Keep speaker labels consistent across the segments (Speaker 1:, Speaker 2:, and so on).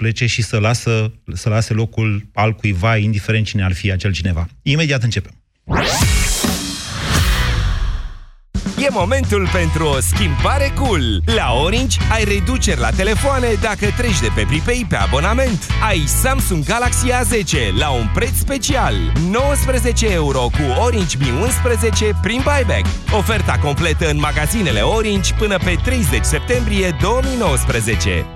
Speaker 1: plece și să, lasă, să lase locul altcuiva, indiferent cine ar fi acel cineva. Imediat începem.
Speaker 2: E momentul pentru o schimbare cool. La Orange ai reduceri la telefoane dacă treci de pe Pripei pe abonament. Ai Samsung Galaxy A10 la un preț special. 19 euro cu Orange Mi 11 prin buyback. Oferta completă în magazinele Orange până pe 30 septembrie 2019.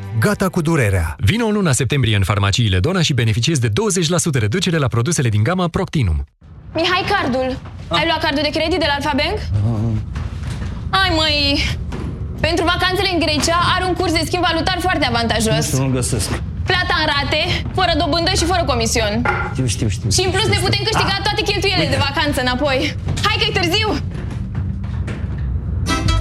Speaker 3: Gata cu durerea!
Speaker 4: Vino în luna septembrie în farmaciile Dona și beneficiezi de 20% reducere la produsele din gama Proctinum.
Speaker 5: Mihai, cardul! Ah. Ai luat cardul de credit de la Alfa Bank? Ah. Ai, măi! Pentru vacanțele în Grecia are un curs de schimb valutar foarte avantajos.
Speaker 6: Nu, nu găsesc.
Speaker 5: Plata în rate, fără dobândă și fără comision.
Speaker 6: Știu, știu, știu.
Speaker 5: Și în plus ne putem câștiga ah. toate cheltuielile de vacanță înapoi. Hai că e târziu!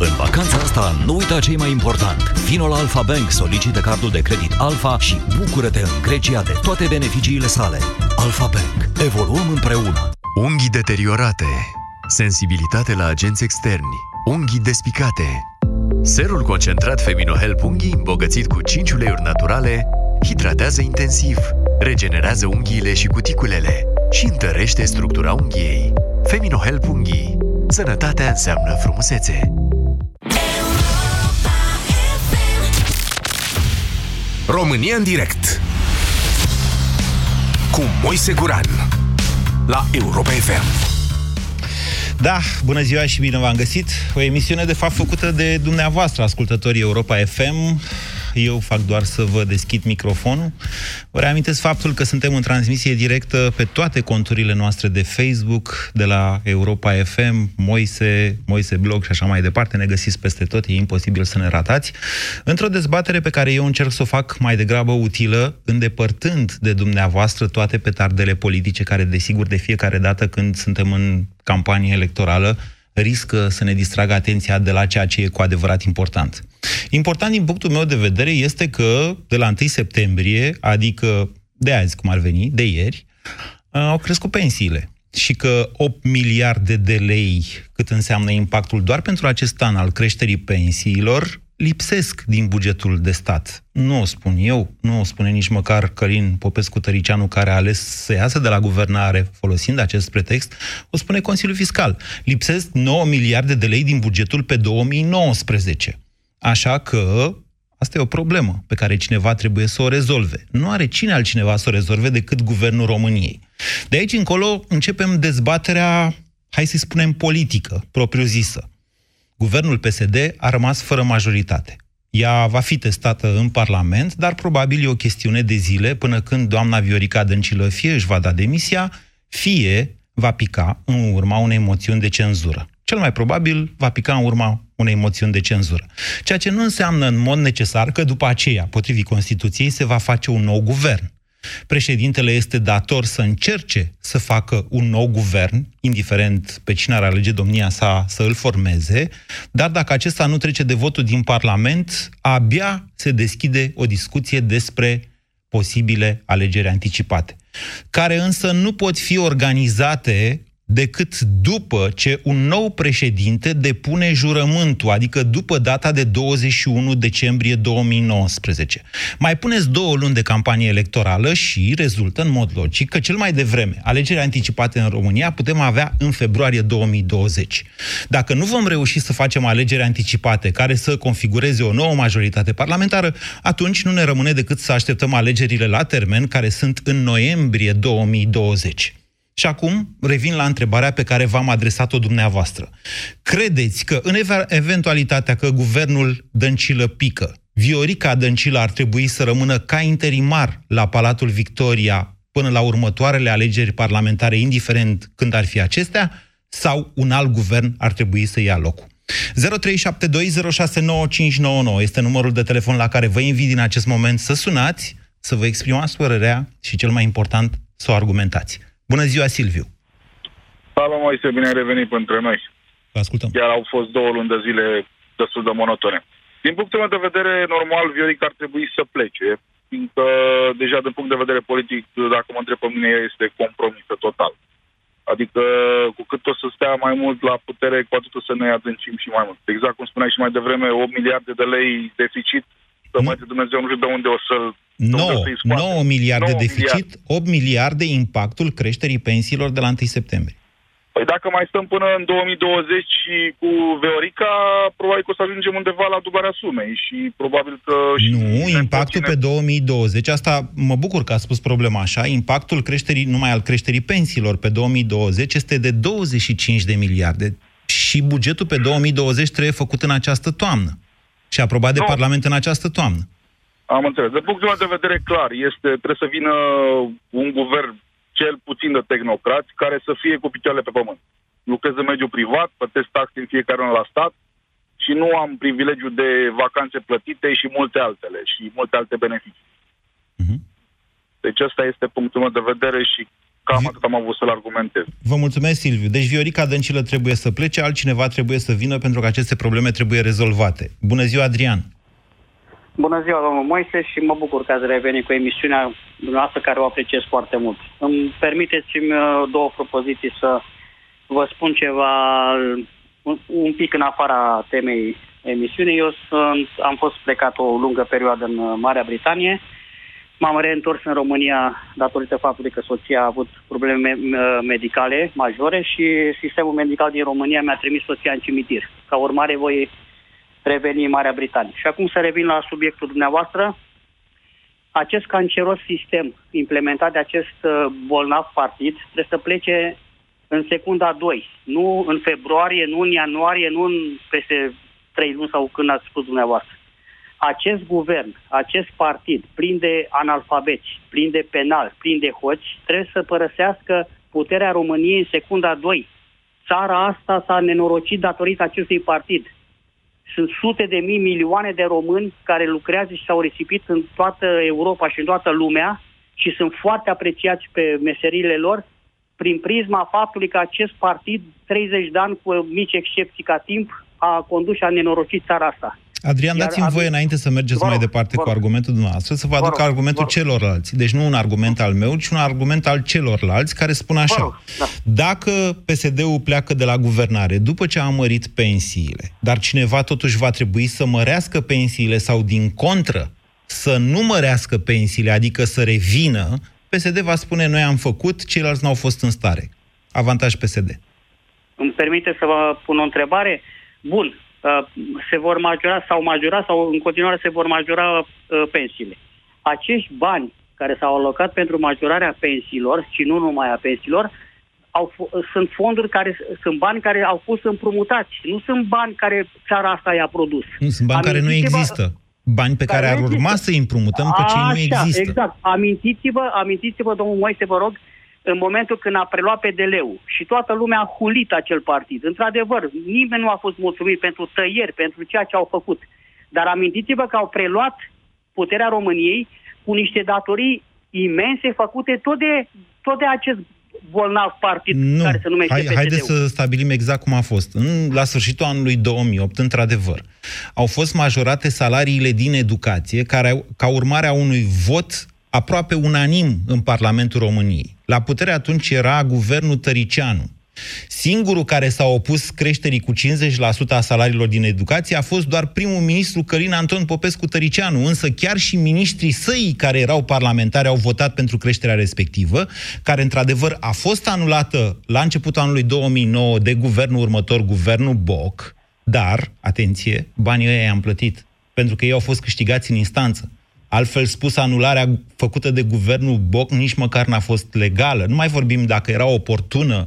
Speaker 7: În vacanța asta, nu uita ce e mai important. Vino la Alfa Bank, solicită cardul de credit Alfa și bucură-te în Grecia de toate beneficiile sale. Alfa Bank. Evoluăm împreună.
Speaker 8: Unghii deteriorate. Sensibilitate la agenți externi. Unghii despicate. Serul concentrat Feminohelp Unghii, îmbogățit cu 5 uleiuri naturale, hidratează intensiv, regenerează unghiile și cuticulele și întărește structura unghiei. Feminohelp Unghii. Sănătatea înseamnă frumusețe.
Speaker 2: România în direct cu Moise Guran la Europa FM.
Speaker 1: Da, bună ziua și bine v-am găsit. O emisiune de fapt făcută de dumneavoastră, ascultătorii Europa FM eu fac doar să vă deschid microfonul. Vă reamintesc faptul că suntem în transmisie directă pe toate conturile noastre de Facebook, de la Europa FM, Moise, Moise Blog și așa mai departe. Ne găsiți peste tot, e imposibil să ne ratați. Într-o dezbatere pe care eu încerc să o fac mai degrabă utilă, îndepărtând de dumneavoastră toate petardele politice care, desigur, de fiecare dată când suntem în campanie electorală, riscă să ne distragă atenția de la ceea ce e cu adevărat important. Important din punctul meu de vedere este că de la 1 septembrie, adică de azi cum ar veni, de ieri, uh, au crescut pensiile și că 8 miliarde de lei, cât înseamnă impactul doar pentru acest an al creșterii pensiilor, lipsesc din bugetul de stat. Nu o spun eu, nu o spune nici măcar Călin Popescu-Tăricianu, care a ales să iasă de la guvernare folosind acest pretext, o spune Consiliul Fiscal. Lipsesc 9 miliarde de lei din bugetul pe 2019. Așa că asta e o problemă pe care cineva trebuie să o rezolve. Nu are cine altcineva să o rezolve decât Guvernul României. De aici încolo începem dezbaterea, hai să spunem, politică, propriu-zisă. Guvernul PSD a rămas fără majoritate. Ea va fi testată în Parlament, dar probabil e o chestiune de zile până când doamna Viorica Dăncilă fie își va da demisia, fie va pica în urma unei moțiuni de cenzură. Cel mai probabil va pica în urma unei moțiuni de cenzură. Ceea ce nu înseamnă în mod necesar că după aceea, potrivit Constituției, se va face un nou guvern. Președintele este dator să încerce să facă un nou guvern, indiferent pe cine ar alege domnia sa să îl formeze, dar dacă acesta nu trece de votul din Parlament, abia se deschide o discuție despre posibile alegeri anticipate, care însă nu pot fi organizate decât după ce un nou președinte depune jurământul, adică după data de 21 decembrie 2019. Mai puneți două luni de campanie electorală și rezultă în mod logic că cel mai devreme alegerile anticipate în România putem avea în februarie 2020. Dacă nu vom reuși să facem alegeri anticipate care să configureze o nouă majoritate parlamentară, atunci nu ne rămâne decât să așteptăm alegerile la termen care sunt în noiembrie 2020. Și acum revin la întrebarea pe care v-am adresat-o dumneavoastră. Credeți că în eventualitatea că guvernul Dăncilă pică, Viorica Dăncilă ar trebui să rămână ca interimar la Palatul Victoria până la următoarele alegeri parlamentare, indiferent când ar fi acestea, sau un alt guvern ar trebui să ia locul? 0372069599 este numărul de telefon la care vă invit din acest moment să sunați, să vă exprimați părerea și, cel mai important, să o argumentați. Bună ziua, Silviu!
Speaker 9: Salut, Moise, bine ai revenit între noi.
Speaker 1: Vă ascultăm.
Speaker 9: Chiar au fost două luni de zile destul de monotone. Din punctul meu de vedere, normal, Viorica ar trebui să plece, fiindcă deja din punct de vedere politic, dacă mă întreb pe mine, ea este compromisă total. Adică cu cât o să stea mai mult la putere, cu atât o să ne adâncim și mai mult. Exact cum spuneai și mai devreme, 8 miliarde de lei deficit, să mă Dumnezeu nu știu de unde o să-l
Speaker 1: 9, 9 miliarde
Speaker 9: 9
Speaker 1: deficit, 8 miliarde impactul creșterii pensiilor de la 1 septembrie.
Speaker 9: Păi dacă mai stăm până în 2020 și cu Veorica, probabil că o să ajungem undeva la dublarea sumei și probabil că... Și
Speaker 1: Nu, impactul pe 2020, asta mă bucur că a spus problema așa, impactul creșterii, numai al creșterii pensiilor pe 2020 este de 25 de miliarde și bugetul pe 2020 trebuie făcut în această toamnă și aprobat de
Speaker 9: Nu.
Speaker 1: Parlament în această toamnă.
Speaker 9: Am înțeles. De punctul meu de vedere clar, este, trebuie să vină un guvern cel puțin de tehnocrați care să fie cu picioarele pe pământ. Lucrez în mediul privat, plătesc taxe în fiecare an la stat și nu am privilegiu de vacanțe plătite și multe altele și multe alte beneficii.
Speaker 1: Mhm.
Speaker 9: Deci ăsta este punctul meu de vedere și cam atât am avut să-l argumentez.
Speaker 1: Vă mulțumesc, Silviu. Deci Viorica Dăncilă trebuie să plece, altcineva trebuie să vină pentru că aceste probleme trebuie rezolvate. Bună ziua, Adrian!
Speaker 10: Bună ziua, domnul Moise, și mă bucur că ați revenit cu emisiunea dumneavoastră, care o apreciez foarte mult. Îmi permiteți-mi uh, două propoziții să vă spun ceva un, un pic în afara temei emisiunii. Eu sunt, am fost plecat o lungă perioadă în uh, Marea Britanie. M-am reîntors în România datorită faptului că soția a avut probleme uh, medicale majore și sistemul medical din România mi-a trimis soția în cimitir. Ca urmare, voi reveni în Marea Britanie. Și acum să revin la subiectul dumneavoastră. Acest canceros sistem implementat de acest uh, bolnav partid trebuie să plece în secunda 2, nu în februarie, nu în ianuarie, nu în peste 3 luni sau când ați spus dumneavoastră. Acest guvern, acest partid, plin de analfabeți, plin de penal, plin de hoți, trebuie să părăsească puterea României în secunda 2. Țara asta s-a nenorocit datorită acestui partid. Sunt sute de mii, milioane de români care lucrează și s-au risipit în toată Europa și în toată lumea și sunt foarte apreciați pe meseriile lor prin prisma faptului că acest partid, 30 de ani cu mici excepții ca timp, a condus și a nenorocit țara asta.
Speaker 1: Adrian,
Speaker 10: Iar
Speaker 1: dați-mi
Speaker 10: adu-
Speaker 1: voie înainte să mergeți
Speaker 10: Vă rog,
Speaker 1: mai departe
Speaker 10: vă
Speaker 1: cu
Speaker 10: rog.
Speaker 1: argumentul dumneavoastră, să vă aduc
Speaker 10: rog,
Speaker 1: argumentul
Speaker 10: vă rog.
Speaker 1: celorlalți. Deci nu un argument al meu, ci un argument al celorlalți care spun așa.
Speaker 10: rog, da.
Speaker 1: Dacă PSD-ul pleacă de la guvernare după ce a mărit pensiile, dar cineva totuși va trebui să mărească pensiile sau din contră să nu mărească pensiile, adică să revină, PSD va spune noi am făcut, ceilalți n-au fost în stare. Avantaj PSD.
Speaker 10: Îmi permite să vă pun o întrebare? Bun, uh, se vor majora sau majora sau în continuare se vor majora uh, pensiile. Acești bani care s-au alocat pentru majorarea pensiilor și nu numai a pensiilor, au, f- sunt fonduri care sunt bani care au fost împrumutați. Nu sunt bani care țara asta i-a produs.
Speaker 1: Nu, sunt bani care nu
Speaker 10: Amintiți-vă-
Speaker 1: există. Bani pe care
Speaker 10: Care
Speaker 1: ar
Speaker 10: nu
Speaker 1: urma
Speaker 10: există.
Speaker 1: să-i împrumutăm, că cei nu
Speaker 10: Așa,
Speaker 1: există.
Speaker 10: exact. Amintiți-vă, amintiți-vă, domnul Moise, vă rog, în momentul când a preluat PDL-ul și toată lumea a hulit acel partid. Într-adevăr, nimeni nu a fost mulțumit pentru tăieri, pentru ceea ce au făcut. Dar amintiți-vă că au preluat puterea României cu niște datorii imense făcute tot de, tot de acest bolnav partid
Speaker 1: Nu,
Speaker 10: care se numește
Speaker 1: hai,
Speaker 10: PSD-ul.
Speaker 1: haideți să stabilim exact cum a fost. În, la sfârșitul anului 2008, într-adevăr, au fost majorate salariile din educație, care, au- ca urmare a unui vot aproape unanim în Parlamentul României. La putere atunci era guvernul Tăricianu. Singurul care s-a opus creșterii cu 50% a salariilor din educație a fost doar primul ministru Călin Anton Popescu Tăricianu, însă chiar și ministrii săi care erau parlamentari au votat pentru creșterea respectivă, care într-adevăr a fost anulată la începutul anului 2009 de guvernul următor, guvernul Boc, dar, atenție, banii ăia i-am plătit, pentru că ei au fost câștigați în instanță. Altfel spus, anularea făcută de guvernul Boc nici măcar n-a fost legală. Nu mai vorbim dacă era oportună,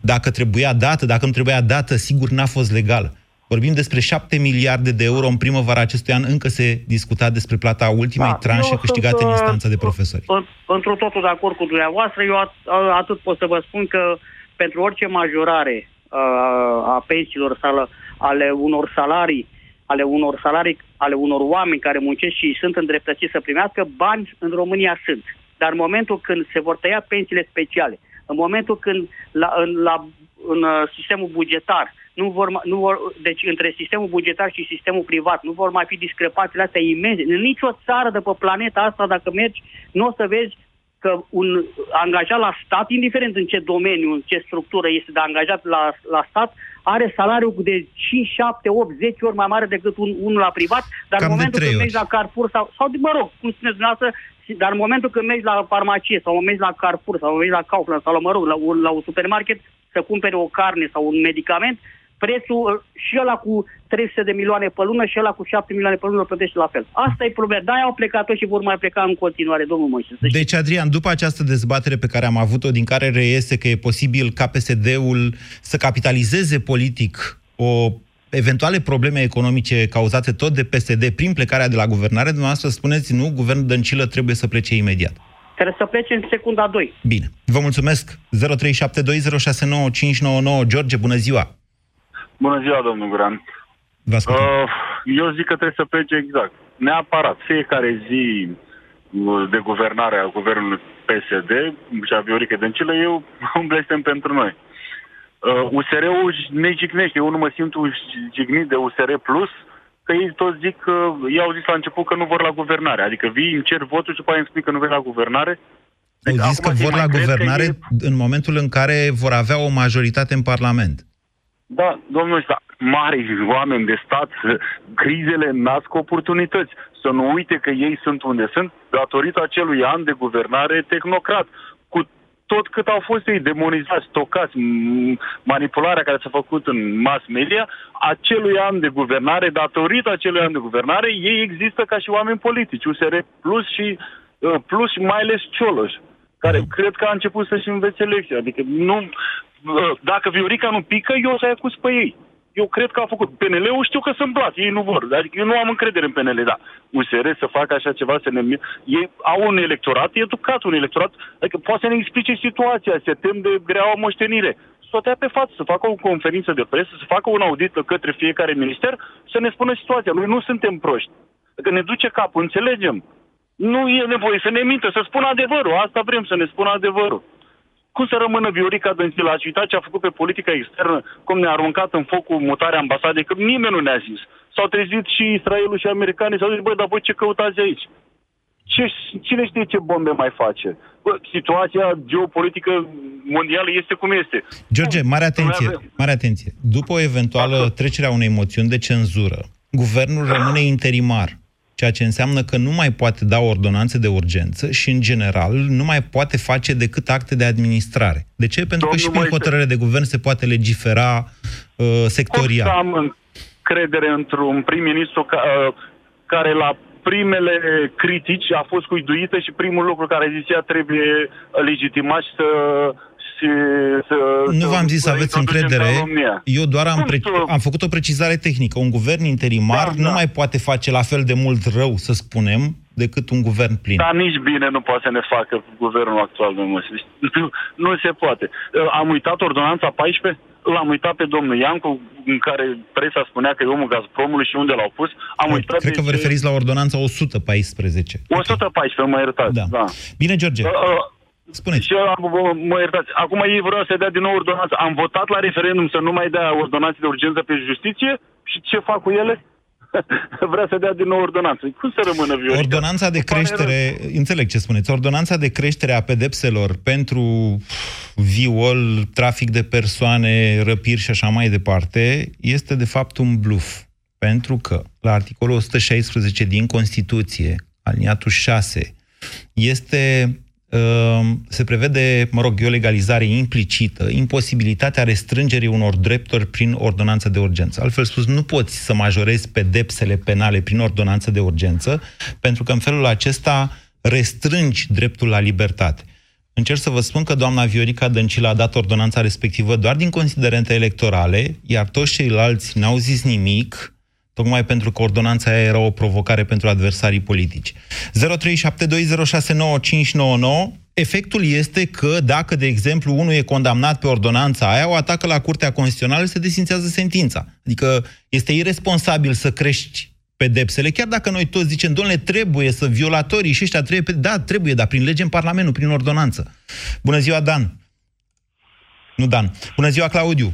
Speaker 1: dacă trebuia dată, dacă nu trebuia dată, sigur n-a fost legală. Vorbim despre 7 miliarde de euro în primăvara acestui an, încă se discuta despre plata ultimei
Speaker 10: Da,
Speaker 1: tranșe
Speaker 10: eu
Speaker 1: câștigate
Speaker 10: sunt,
Speaker 1: în
Speaker 10: uh,
Speaker 1: instanța de profesori.
Speaker 10: În- Într totul de acord cu dumneavoastră, eu at, a- atât pot să vă spun că pentru orice majorare uh, a pensiilor sau ale unor salarii, ale unor salarii, ale unor oameni care muncesc și sunt îndreptățiți să primească, bani în România sunt. Dar în momentul când se vor tăia pensiile speciale, În momentul când la, în, la, în uh, sistemul bugetar, nu vor, ma- nu vor, deci între sistemul bugetar și sistemul privat, nu vor mai fi discrepanțele astea imense. În nicio țară de pe planeta asta, dacă mergi, nu o să vezi că un angajat la stat, indiferent în ce domeniu, în ce structură este de angajat la, la stat, are salariul de 5, 7, 8, 10 ori mai mare decât un, unul la privat, dar
Speaker 1: Cam
Speaker 10: în
Speaker 1: de
Speaker 10: momentul
Speaker 1: trei
Speaker 10: când
Speaker 1: ori.
Speaker 10: mergi la Carrefour sau, sau mă rog, cum spuneți dumneavoastră, și- dar în momentul când mergi la farmacie sau mergi la Carrefour sau mergi la Kaufland sau, la, mă rog, la, un- la un supermarket să cumpere o carne sau un medicament, prețul uh, și ăla cu 300 de milioane pe lună și ăla cu 7 milioane pe lună îl plătește la fel. Asta e problema. De-aia au plecat toți și vor mai pleca în continuare, domnul Moise. să știți.
Speaker 1: Deci, Adrian, după această dezbatere pe care am avut-o, din care reiese că e posibil ca PSD-ul să capitalizeze politic o eventuale probleme economice cauzate tot de PSD prin plecarea de la guvernare, dumneavoastră spuneți, nu, guvernul Dăncilă trebuie să plece imediat.
Speaker 10: Trebuie să plece în secunda 2.
Speaker 1: Bine. Vă mulțumesc. 0372069599. George, bună ziua.
Speaker 6: Bună ziua, domnul Gran.
Speaker 1: Vă ascultăm.
Speaker 6: Uh, eu zic că trebuie să plece exact. Neapărat. Fiecare zi uh, de guvernare a guvernului PSD și a Viorică Dăncilă e un blestem pentru noi. Uh, USR-ul ne jignește. Eu nu mă simt jignit de USR Plus, că ei toți zic că, ei au zis la început că nu vor la guvernare. Adică vii, îmi cer votul și după aia îmi spui că nu vei la guvernare.
Speaker 1: Au
Speaker 6: Deci
Speaker 1: zis că
Speaker 6: acum
Speaker 1: vor
Speaker 6: mai
Speaker 1: la
Speaker 6: cred că
Speaker 1: guvernare
Speaker 6: e-
Speaker 1: în momentul în care vor avea o majoritate în Parlament.
Speaker 6: Da, domnul ăsta, mari oameni de stat, crizele nasc oportunități. Să nu uite că ei sunt unde sunt datorită acelui an de guvernare tehnocrat. Cu tot cât au fost ei demonizați, tocați, m- manipularea care s-a făcut în mass media, acelui an de guvernare, datorită acelui an de guvernare, ei există ca și oameni politici, USR Plus și uh, Plus și mai ales Cioloș care cred că a început să-și învețe lecția. Adică nu, uh, dacă Viorica nu pică, eu o să-i acuz pe ei. Eu cred că a făcut. PNL-ul știu că sunt blat, ei nu vor. Adică eu nu am încredere în PNL, da. USR să facă așa ceva, să ne... Ei au un electorat, e educat un electorat, adică poate să ne explice situația, se tem de greaua moștenire. Să o dea pe față, să facă o conferință de presă, să facă un audit către fiecare minister, să ne spună situația. Noi nu suntem proști. Dacă ne duce capul, înțelegem. Nu e nevoie să ne mintă, să spună adevărul. Asta vrem, să ne spună adevărul. Cum să rămână Viorica Dăncilă? Ați uitat ce a făcut pe politica externă, cum ne-a aruncat în foc cu mutarea ambasadei, că nimeni nu ne-a zis. S-au trezit și Israelul și americanii, s-au zis, băi, dar voi ce căutați aici? Ce, cine știe ce bombe mai face? Bă, situația geopolitică mondială este cum este.
Speaker 1: George, mare atenție,
Speaker 6: avem-
Speaker 1: mare atenție. După o eventuală trecere a unei moțiuni de cenzură, guvernul rămâne interimar, ceea ce înseamnă că nu mai poate da ordonanțe de urgență și, în general, nu mai poate face decât acte de administrare. De ce? Pentru că
Speaker 6: Domnul
Speaker 1: și prin
Speaker 6: Moise-
Speaker 1: hotărâre de guvern se poate legifera uh,
Speaker 6: Cum să
Speaker 1: sectorial.
Speaker 6: am încredere într-un prim-ministru ca, uh, care la primele critici a fost cuiduită și primul lucru care zicea trebuie legitimat și să... Și, să
Speaker 1: Nu
Speaker 6: să-
Speaker 1: v-am zis să
Speaker 6: să
Speaker 1: aveți
Speaker 6: introducem
Speaker 1: încredere.
Speaker 6: în România.
Speaker 1: Eu doar am,
Speaker 6: Cum
Speaker 1: pre-
Speaker 6: să-
Speaker 1: am făcut o precizare tehnică. Un guvern interimar
Speaker 6: Da,
Speaker 1: nu
Speaker 6: da.
Speaker 1: mai poate face la fel de mult rău, să spunem, decât un guvern plin.
Speaker 6: Dar nici bine nu poate să ne facă guvernul actual, domnul Moise. Nu, nu se poate. Uh, Am uitat ordonanța 14, l-am uitat pe domnul Iancu, în care presa spunea că e omul Gazpromului și unde l-au pus. Am uitat
Speaker 1: Cred
Speaker 6: de
Speaker 1: că vă
Speaker 6: ce-
Speaker 1: referiți la ordonanța 114.
Speaker 6: 114, mă iertați.
Speaker 1: Da.
Speaker 6: da.
Speaker 1: Bine, George,
Speaker 6: Uh, uh,
Speaker 1: spuneți.
Speaker 6: Și eu, am- mă- mă iertați. Acum ei vreau să dea din nou ordonanță. Am votat la referendum să nu mai dea ordonanțe de urgență pe justiție și ce fac cu ele? Vrea să dea din nou ordonanță. Cum să rămână Viorica?
Speaker 1: Ordonanța de
Speaker 6: Îmi pare
Speaker 1: creștere, înțeleg ce spuneți, ordonanța de creștere a pedepselor pentru viol, trafic de persoane, răpiri și așa mai departe, este de fapt un bluf. Pentru că la articolul 116 din Constituție, aliniatul 6, este uh, se prevede, mă rog, e o legalizare implicită, imposibilitatea restrângerii unor drepturi prin ordonanță de urgență. Altfel spus, nu poți să majorezi pedepsele penale prin ordonanță de urgență, pentru că în felul acesta restrângi dreptul la libertate. Încerc să vă spun că doamna Viorica Dăncilă a dat ordonanța respectivă doar din considerente electorale, iar toți ceilalți n-au zis nimic, tocmai pentru că ordonanța aia era o provocare pentru adversarii politici. 0372069599 Efectul este că dacă, de exemplu, unul e condamnat pe ordonanța aia, o atacă la Curtea Constituțională, se desințează sentința. Adică este irresponsabil să crești pedepsele, chiar dacă noi toți zicem, domnule, trebuie să violatorii și ăștia trebuie, da, trebuie, dar prin lege în Parlament, nu prin ordonanță. Bună ziua, Dan! Nu Dan. Bună ziua, Claudiu.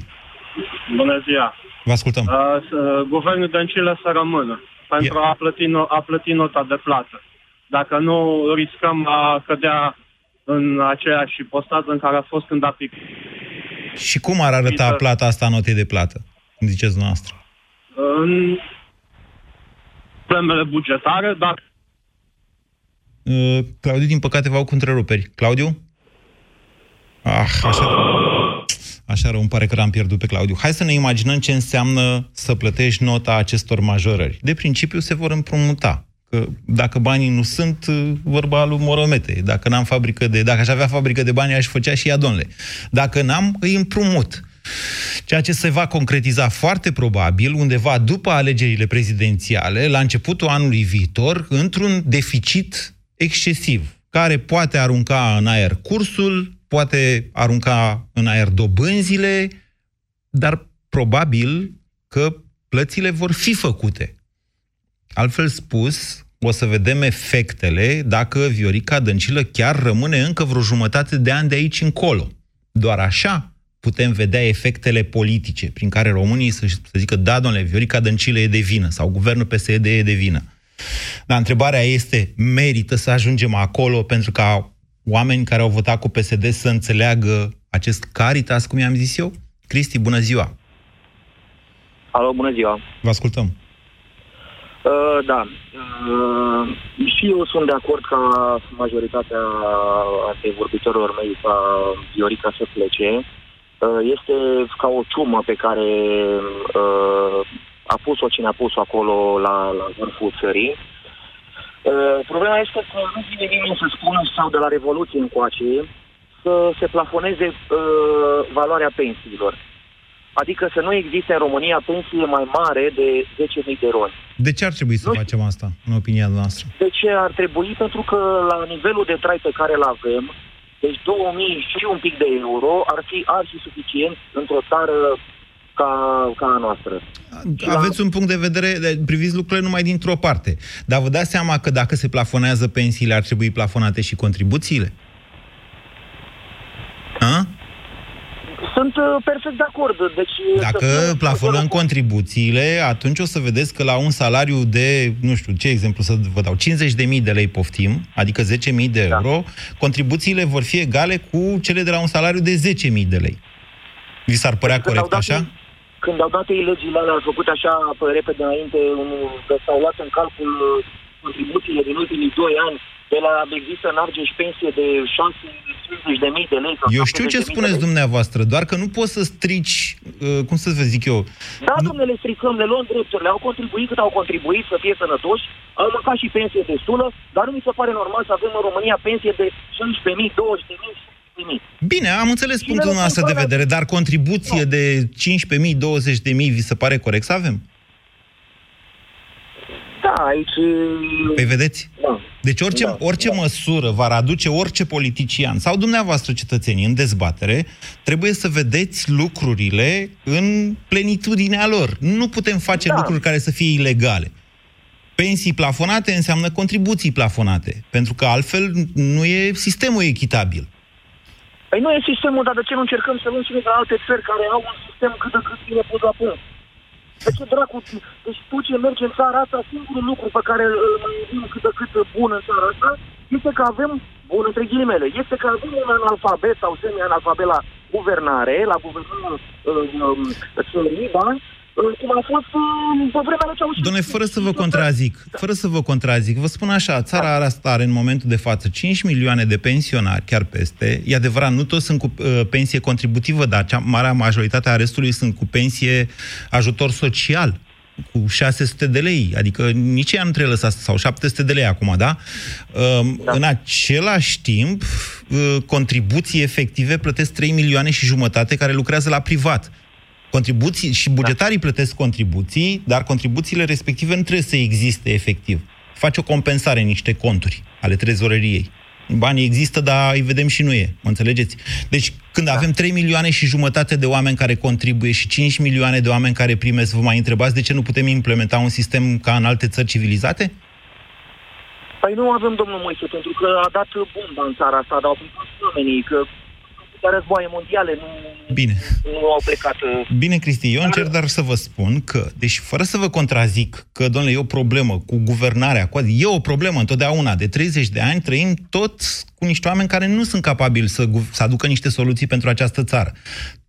Speaker 11: Bună ziua.
Speaker 1: Vă ascultăm.
Speaker 11: Uh, s- guvernul Dăncilă să rămână pentru a plăti, no- a plăti nota de plată. Dacă nu riscăm a cădea în aceeași postază în care a fost când a pic.
Speaker 1: Și cum ar arăta plata asta a notei de plată? Cum ziceți noastră?
Speaker 11: În problemele bugetare, dar
Speaker 1: Uh, Claudiu, din păcate, vă au cu întreruperi. Claudiu? Ah, așa... Așa rău, îmi pare că l-am pierdut pe Claudiu. Hai să ne imaginăm ce înseamnă să plătești nota acestor majorări. De principiu se vor împrumuta. Că dacă banii nu sunt, uh, vorba lui Moromete. Dacă n-am fabrică de... Dacă aș avea fabrică de bani, aș făcea și ea, domnule. Dacă n-am, îi împrumut. Ceea ce se va concretiza foarte probabil undeva după alegerile prezidențiale, la începutul anului viitor, într-un deficit excesiv, care poate arunca în aer cursul, poate arunca în aer dobânzile, dar probabil că plățile vor fi făcute. Altfel spus, o să vedem efectele dacă Viorica Dăncilă chiar rămâne încă vreo jumătate de ani de aici încolo. Doar așa putem vedea efectele politice prin care românii să, să zică, da, domnule, Viorica Dăncilă e de vină sau guvernul PSD e de vină. Dar întrebarea este, merită să ajungem acolo pentru ca oameni care au votat cu PSD să înțeleagă acest caritas, cum i-am zis eu? Cristi, bună ziua!
Speaker 12: Alo, bună ziua.
Speaker 1: Vă ascultăm.
Speaker 12: Uh, da. Uh, și eu sunt de acord ca majoritatea antevorbitorilor mei ca Viorica să plece. Uh, este ca o ciumă pe care uh, a pus-o cine a pus-o acolo la, la vârful țării. Uh, problema este că nu vine nimeni să spună sau de la Revoluție încoace să se plafoneze uh, valoarea pensiilor. Adică să nu existe în România pensie mai mare de 10.000 de roni.
Speaker 1: De ce ar trebui să facem asta, în opinia noastră?
Speaker 12: De ce ar trebui? Pentru că la nivelul de trai pe care îl avem, deci 2000 și un pic de euro ar fi arhi suficient într-o țară ca, ca a noastră.
Speaker 1: Aveți un punct de vedere, de- priviți lucrurile numai dintr-o parte. Dar vă dați seama că dacă se plafonează pensiile, ar trebui plafonate și contribuțiile? A?
Speaker 12: Sunt uh, perfect de acord. Deci, să
Speaker 1: Dacă
Speaker 12: fie-
Speaker 1: plafonăm contribuțiile, atunci o să vedeți că la un salariu de, nu știu, ce exemplu să vă dau, 50.000 de lei poftim, adică 10.000 de euro, contribuțiile vor fi egale cu cele de la un salariu de 10.000 de lei. Vi s-ar părea
Speaker 12: Când au
Speaker 1: corect
Speaker 12: dat
Speaker 1: așa?
Speaker 12: Ei- Când au dat ei legile alea, au făcut așa pe repede înainte, un- că s-au luat în calcul uh, contribuțiile din ultimii 2 ani, de la există în Argeș pensie de 650 de mii de lei. sau
Speaker 1: Eu știu ce
Speaker 12: 70.000 de
Speaker 1: spuneți
Speaker 12: lei.
Speaker 1: dumneavoastră, doar că nu poți să strici, uh, cum să vă zic eu,
Speaker 12: Da, domnule, le stricăm, le luăm drepturile. Au contribuit cât au contribuit să fie sănătoși, au mâncat și pensie destulă, dar nu mi se pare normal să avem în România pensie de 15.000, 20.000, 10.000.
Speaker 1: Bine, am înțeles
Speaker 12: Și
Speaker 1: punctul
Speaker 12: le
Speaker 1: nostru de
Speaker 12: lăsăm
Speaker 1: vedere, dar contribuție de 15.000, 20.000 vi se pare corect să avem?
Speaker 12: Da, aici...
Speaker 1: Păi vedeți?
Speaker 12: Da.
Speaker 1: Deci orice,
Speaker 12: Da,
Speaker 1: orice măsură va aduce orice politician sau dumneavoastră cetățenii în dezbatere, trebuie să vedeți lucrurile în plenitudinea lor. Nu putem face
Speaker 12: Da.
Speaker 1: lucruri care să fie ilegale. Pensii plafonate înseamnă contribuții plafonate, pentru că altfel nu e sistemul echitabil.
Speaker 12: Păi nu e sistemul, dar de ce nu încercăm să luăm și de la alte țări care au un sistem cât de cât bine pus la punct? De ce dracu? Deci tu ce mergi în țara asta, singurul lucru pe care îl mai avem cât de cât bun în țara asta este că avem, bun între ghilimele, este că avem un analfabet sau semi-analfabet la guvernare, la guvernarea uh, um, țării, da? Uh, Cum a fost uh, pe vremea lui Ceaușescu.
Speaker 1: Doamne, fără să vă contrazic, fără să vă contrazic, vă spun așa, țara asta are în momentul de față 5 milioane de pensionari, chiar peste. E adevărat, nu toți sunt cu uh, pensie contributivă, dar cea marea majoritate a restului sunt cu pensie ajutor social cu 600 de lei, adică nici ea nu trebuie lăsat, sau 700 de lei acum, da? da. În același timp, uh, contribuții efective plătesc 3 milioane și jumătate care lucrează la privat. Contribuții și bugetarii da. plătesc contribuții, dar contribuțiile respective nu trebuie să existe efectiv. Face o compensare în niște conturi ale trezoreriei. Banii există, dar îi vedem și nu e. Mă înțelegeți? Deci, când da. avem 3 milioane și jumătate de oameni care contribuie și 5 milioane de oameni care primesc, vă mai întrebați de ce nu putem implementa un sistem ca în alte țări civilizate?
Speaker 12: Păi nu avem, domnul Moise, pentru că a dat bomba în țara asta, dar au plecat oamenii, că atâtea războaie mondiale, nu,
Speaker 1: Bine.
Speaker 12: nu au plecat... uh,
Speaker 1: Bine, Cristi, eu încerc dar să vă spun că, deci fără să vă contrazic că, domnule, e o problemă cu guvernarea, cu, e o problemă întotdeauna. De 30 de ani trăim tot cu niște oameni care nu sunt capabili să, gu- să aducă niște soluții pentru această țară.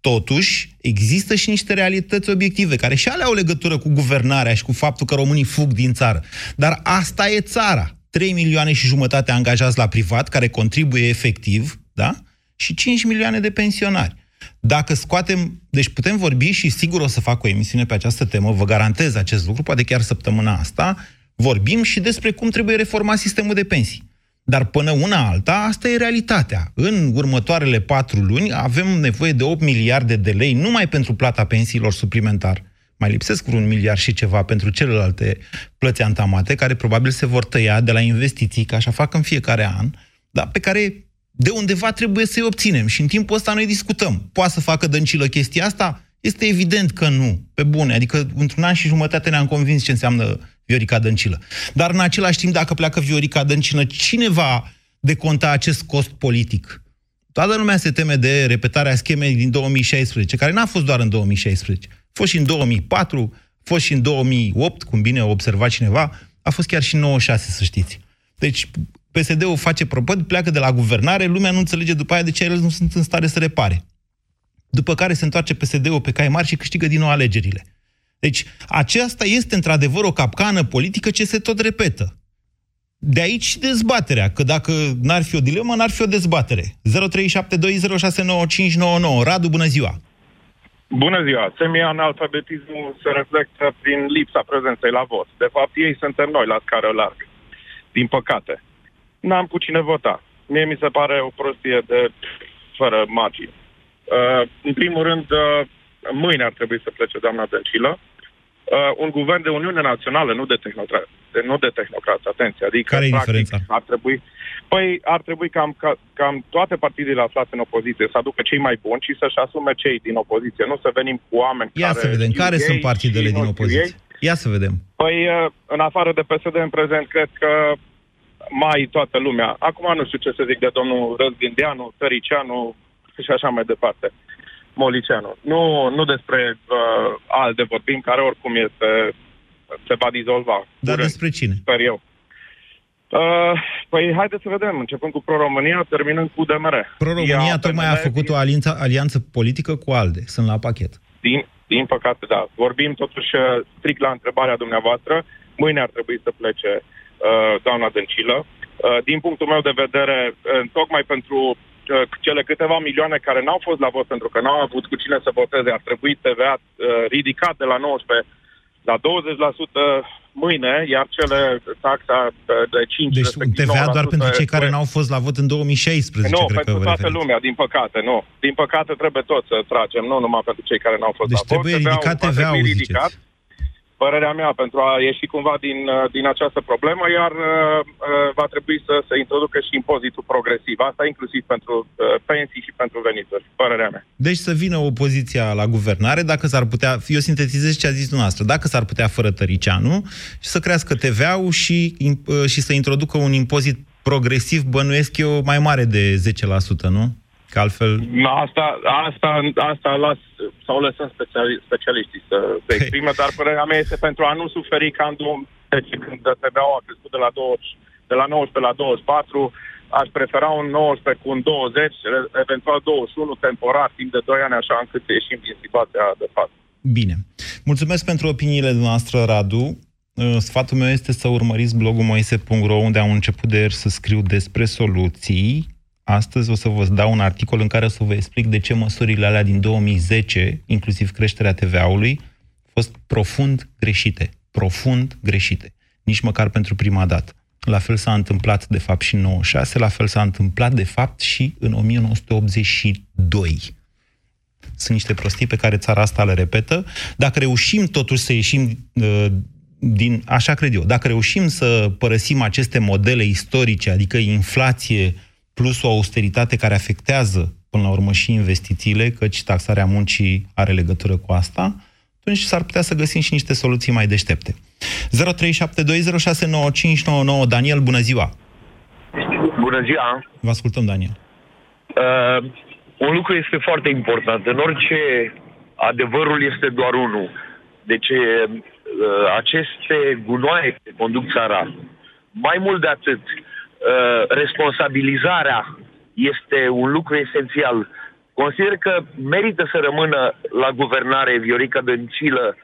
Speaker 1: Totuși, există și niște realități obiective, care și ale au legătură cu guvernarea și cu faptul că românii fug din țară. Dar asta e țara. 3 milioane și jumătate angajați la privat, care contribuie efectiv, da? Și 5 milioane de pensionari. Dacă scoatem, deci putem vorbi și sigur o să fac o emisiune pe această temă, vă garantez acest lucru, poate chiar săptămâna asta, vorbim și despre cum trebuie reformat sistemul de pensii. Dar până una alta, asta e realitatea. În următoarele patru luni avem nevoie de 8 miliarde de lei numai pentru plata pensiilor suplimentar. Mai lipsesc vreun miliard și ceva pentru celelalte plăți antamate, care probabil se vor tăia de la investiții, ca așa fac în fiecare an, dar pe care de undeva trebuie să-i obținem. Și în timpul ăsta noi discutăm. Poate să facă dăncilă chestia asta? Este evident că nu. Pe bune. Adică într-un an și jumătate ne-am convins ce înseamnă Viorica Dăncilă. Dar în același timp, dacă pleacă Viorica Dăncilă, cine va deconta acest cost politic? Toată lumea se teme de repetarea schemei din 2016, care n-a fost doar în 2016. A fost și în 2004, a fost și în 2008, cum bine a observat cineva, a fost chiar și în 96, să știți. Deci, PSD-ul face propăd, pleacă de la guvernare, lumea nu înțelege după aia de ce ele nu sunt în stare să repare. După care se întoarce PSD-ul pe cai mari și câștigă din nou alegerile. Deci, aceasta este într-adevăr o capcană politică ce se tot repetă. De aici și dezbaterea, că dacă n-ar fi o dilemă, n-ar fi o dezbatere. 0372069599. Radu, bună ziua!
Speaker 13: Bună ziua! Semi-analfabetismul se reflectă prin lipsa prezenței la vot. De fapt, ei suntem noi la scară largă. Din păcate. N-am cu cine vota. Mie mi se pare o prostie de fără margine. Uh, în primul rând, uh, mâine ar trebui să plece doamna Dăncilă. Uh, un guvern de Uniune Națională, nu de, tehnocra- de, nu de tehnocrați, atenție. Adică,
Speaker 1: Care e
Speaker 13: practic,
Speaker 1: diferența?
Speaker 13: Ar trebui, păi, ar trebui cam, ca, cam toate partidele aflate în opoziție să aducă cei mai buni și să-și asume cei din opoziție. Nu să venim cu oameni
Speaker 1: Ia
Speaker 13: care
Speaker 1: să vedem,
Speaker 13: știu
Speaker 1: care
Speaker 13: ei
Speaker 1: sunt partidele
Speaker 13: și
Speaker 1: din
Speaker 13: nu știu
Speaker 1: opoziție?
Speaker 13: ei.
Speaker 1: Ia să vedem.
Speaker 13: Păi, uh, în afară de PSD în prezent, cred că mai toată lumea. Acum nu știu ce să zic de domnul Răzgândeanu, Tăricianu și așa mai departe. Molicianu. Nu, nu despre uh, alte vorbim, care oricum este, se va dizolva.
Speaker 1: Dar
Speaker 13: curând,
Speaker 1: despre cine?
Speaker 13: Sper eu. Uh, păi haideți să vedem, începând cu Pro-România, terminând cu DMR.
Speaker 1: Pro-România
Speaker 13: Ia,
Speaker 1: tocmai a
Speaker 13: PNL,
Speaker 1: făcut o alianță, alianță politică cu ALDE. Sunt la pachet.
Speaker 13: Din, din păcate, da. Vorbim totuși uh, strict la întrebarea dumneavoastră. Mâine ar trebui să plece uh, doamna Dăncilă. Uh, din punctul meu de vedere, uh, tocmai pentru uh, cele câteva milioane care n-au fost la vot pentru că n-au avut cu cine să voteze, ar trebui TVA uh, ridicat de la 19 la 20% mâine, iar cele taxa uh, de 5
Speaker 1: Deci
Speaker 13: respectiv
Speaker 1: TVA doar
Speaker 13: 9%
Speaker 1: pentru cei care
Speaker 13: este-
Speaker 1: n-au fost la vot în 2016,
Speaker 13: nu,
Speaker 1: cred
Speaker 13: pentru
Speaker 1: că vă
Speaker 13: toată
Speaker 1: referiți.
Speaker 13: lumea, din păcate, nu. Din păcate trebuie tot să tragem, nu numai pentru cei care n-au fost
Speaker 1: Deci
Speaker 13: la vot.
Speaker 1: trebuie
Speaker 13: TVA-ul
Speaker 1: ridicat
Speaker 13: va trebui
Speaker 1: TVA-ul,
Speaker 13: ridicat, Părerea mea, pentru a ieși cumva din, uh, din această problemă, iar uh, uh, va trebui să se introducă și impozitul progresiv. Asta inclusiv pentru uh, pensii și pentru venituri. Părerea mea.
Speaker 1: Deci să vină opoziția la guvernare, dacă s-ar putea, eu sintetizez ce a zis dumneavoastră, dacă s-ar putea fără Tăricianu, și să crească TVA-ul și, im- uh, și să introducă un impozit progresiv, bănuiesc eu, mai mare de 10%, nu? Că altfel...
Speaker 13: Asta, asta, asta las, sau lăsăm speciali, specialiștii să se exprime, dar părerea mea este pentru a nu suferi ca în 2010, când TVA-ul a crescut de la, 20, de la 19 la 24, aș prefera un 19 cu un 20, re- eventual 21, temporar, timp de 2 ani, așa încât să ieșim din situația de față.
Speaker 1: Bine. Mulțumesc pentru opiniile noastre, Radu. Uh, Sfatul meu este să urmăriți blogul moise.ro unde am început de ieri să scriu despre soluții. Astăzi o să vă dau un articol în care o să vă explic de ce măsurile alea din 2010, inclusiv creșterea TVA-ului, au fost profund greșite. Profund greșite. Nici măcar pentru prima dată. La fel s-a întâmplat, de fapt, și în 96, la fel s-a întâmplat, de fapt, și în 1982 sunt niște prostii pe care țara asta le repetă. Dacă reușim totuși să ieșim uh, din, așa cred eu, dacă reușim să părăsim aceste modele istorice, adică inflație plus o austeritate care afectează până la urmă și investițiile, căci taxarea muncii are legătură cu asta, atunci s-ar putea să găsim și niște soluții mai deștepte. 0372069599 Daniel, bună ziua!
Speaker 14: Bună ziua!
Speaker 1: Vă ascultăm, Daniel.
Speaker 14: Uh, un lucru este foarte important. În orice adevărul este doar unul. Deci uh, aceste gunoaie conduc țara. Mai mult de atât, uh, responsabilizarea este un lucru esențial. Consider că merită să rămână la guvernare Viorica Dăncilă,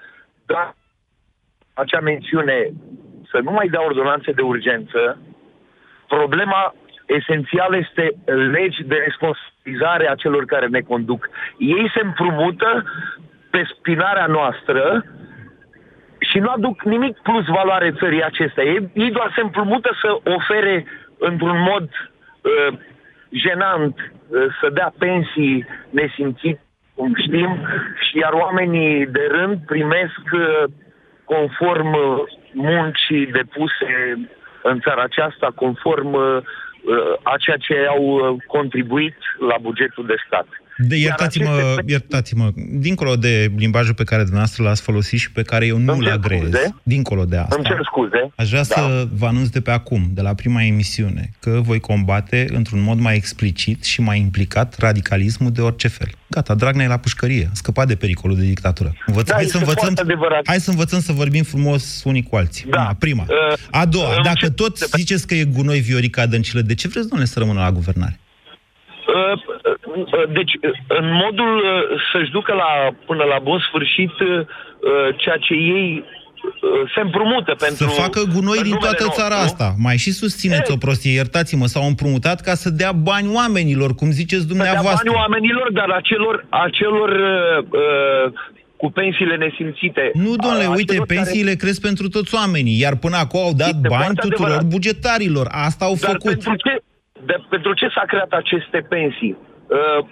Speaker 14: dar acea mențiune să nu mai dea ordonanțe de urgență, problema esențială este legi de responsabilizare a celor care ne conduc. Ei se împrumută pe spinarea noastră și nu aduc nimic plus valoare țării acestea. Ei, ei doar se împrumută să ofere într-un mod uh, jenant uh, să dea pensii nesimțite, cum știm, și iar oamenii de rând primesc uh, conform uh, muncii depuse în țara aceasta, conform uh, a ceea ce au uh, contribuit la bugetul de stat.
Speaker 1: De, iertați-mă, aceste... iertați-mă, dincolo de limbajul pe care dumneavoastră l-ați folosit și pe care eu nu-l agrez, scuze. dincolo de asta,
Speaker 14: Îmi cer scuze.
Speaker 1: aș vrea
Speaker 14: da.
Speaker 1: să vă anunț de pe acum, de la prima emisiune, că voi combate într-un mod mai explicit și mai implicat radicalismul de orice fel. Gata, Dragnea e la pușcărie, a scăpat de pericolul de dictatură. Învăț-
Speaker 14: Da,
Speaker 1: hai,
Speaker 14: este
Speaker 1: să învățăm,
Speaker 14: foarte adevărat.
Speaker 1: hai să învățăm să vorbim frumos unii cu alții.
Speaker 14: Da.
Speaker 1: Una, prima.
Speaker 14: Uh,
Speaker 1: A doua,
Speaker 14: îmi
Speaker 1: dacă
Speaker 14: cer-
Speaker 1: tot ziceți că e gunoi Viorica Dăncilă, de ce vreți, domnule, să rămână la guvernare?
Speaker 14: Uh, uh, Deci, uh, în modul uh, să-și ducă la, până la bun sfârșit uh, ceea ce ei uh, se împrumută pentru...
Speaker 1: Să facă gunoi
Speaker 14: în
Speaker 1: din
Speaker 14: numele
Speaker 1: toată țara
Speaker 14: nostru.
Speaker 1: asta. Mai și susțineți o prostie, iertați-mă, s-au împrumutat ca să dea bani oamenilor, cum ziceți
Speaker 14: Să dea
Speaker 1: dumneavoastră.
Speaker 14: banii oamenilor, dar acelor, acelor uh, uh, cu pensiile nesimțite.
Speaker 1: Nu, domnule,
Speaker 14: A-
Speaker 1: uite,
Speaker 14: acelor
Speaker 1: pensiile cresc pentru toți oamenii, iar până acum au dat
Speaker 14: Este
Speaker 1: bani
Speaker 14: foarte
Speaker 1: tuturor
Speaker 14: adevărat.
Speaker 1: bugetarilor. Asta au
Speaker 14: Dar
Speaker 1: făcut.
Speaker 14: pentru ce, de, pentru ce s-a creat aceste pensii uh,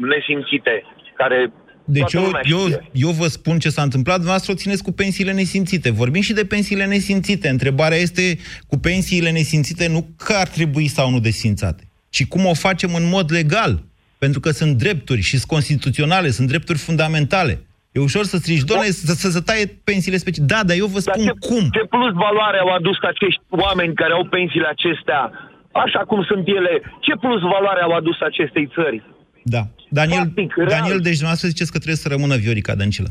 Speaker 14: nesimțite, care
Speaker 1: Deci
Speaker 14: toată
Speaker 1: eu,
Speaker 14: lumea
Speaker 1: eu,
Speaker 14: știe?
Speaker 1: eu vă spun ce s-a întâmplat, dumneavoastră o țineți cu pensiile nesimțite. Vorbim și de pensiile nesimțite. Întrebarea este cu pensiile nesimțite nu că ar trebui sau nu desfințate, ci cum o facem în mod legal. Pentru că sunt drepturi și sunt constituționale, sunt drepturi fundamentale. E ușor să strici, doamne, să, să, să taie pensiile speciale. Da, dar eu vă spun
Speaker 14: ce,
Speaker 1: cum.
Speaker 14: Ce plus valoare au adus acești oameni care au pensiile acestea, așa cum sunt ele, ce plus valoare au adus acestei țări?
Speaker 1: Da. Daniel,
Speaker 14: Practic, real.
Speaker 1: Daniel, deci dumneavoastră ziceți că trebuie să rămână Viorica Dăncilă.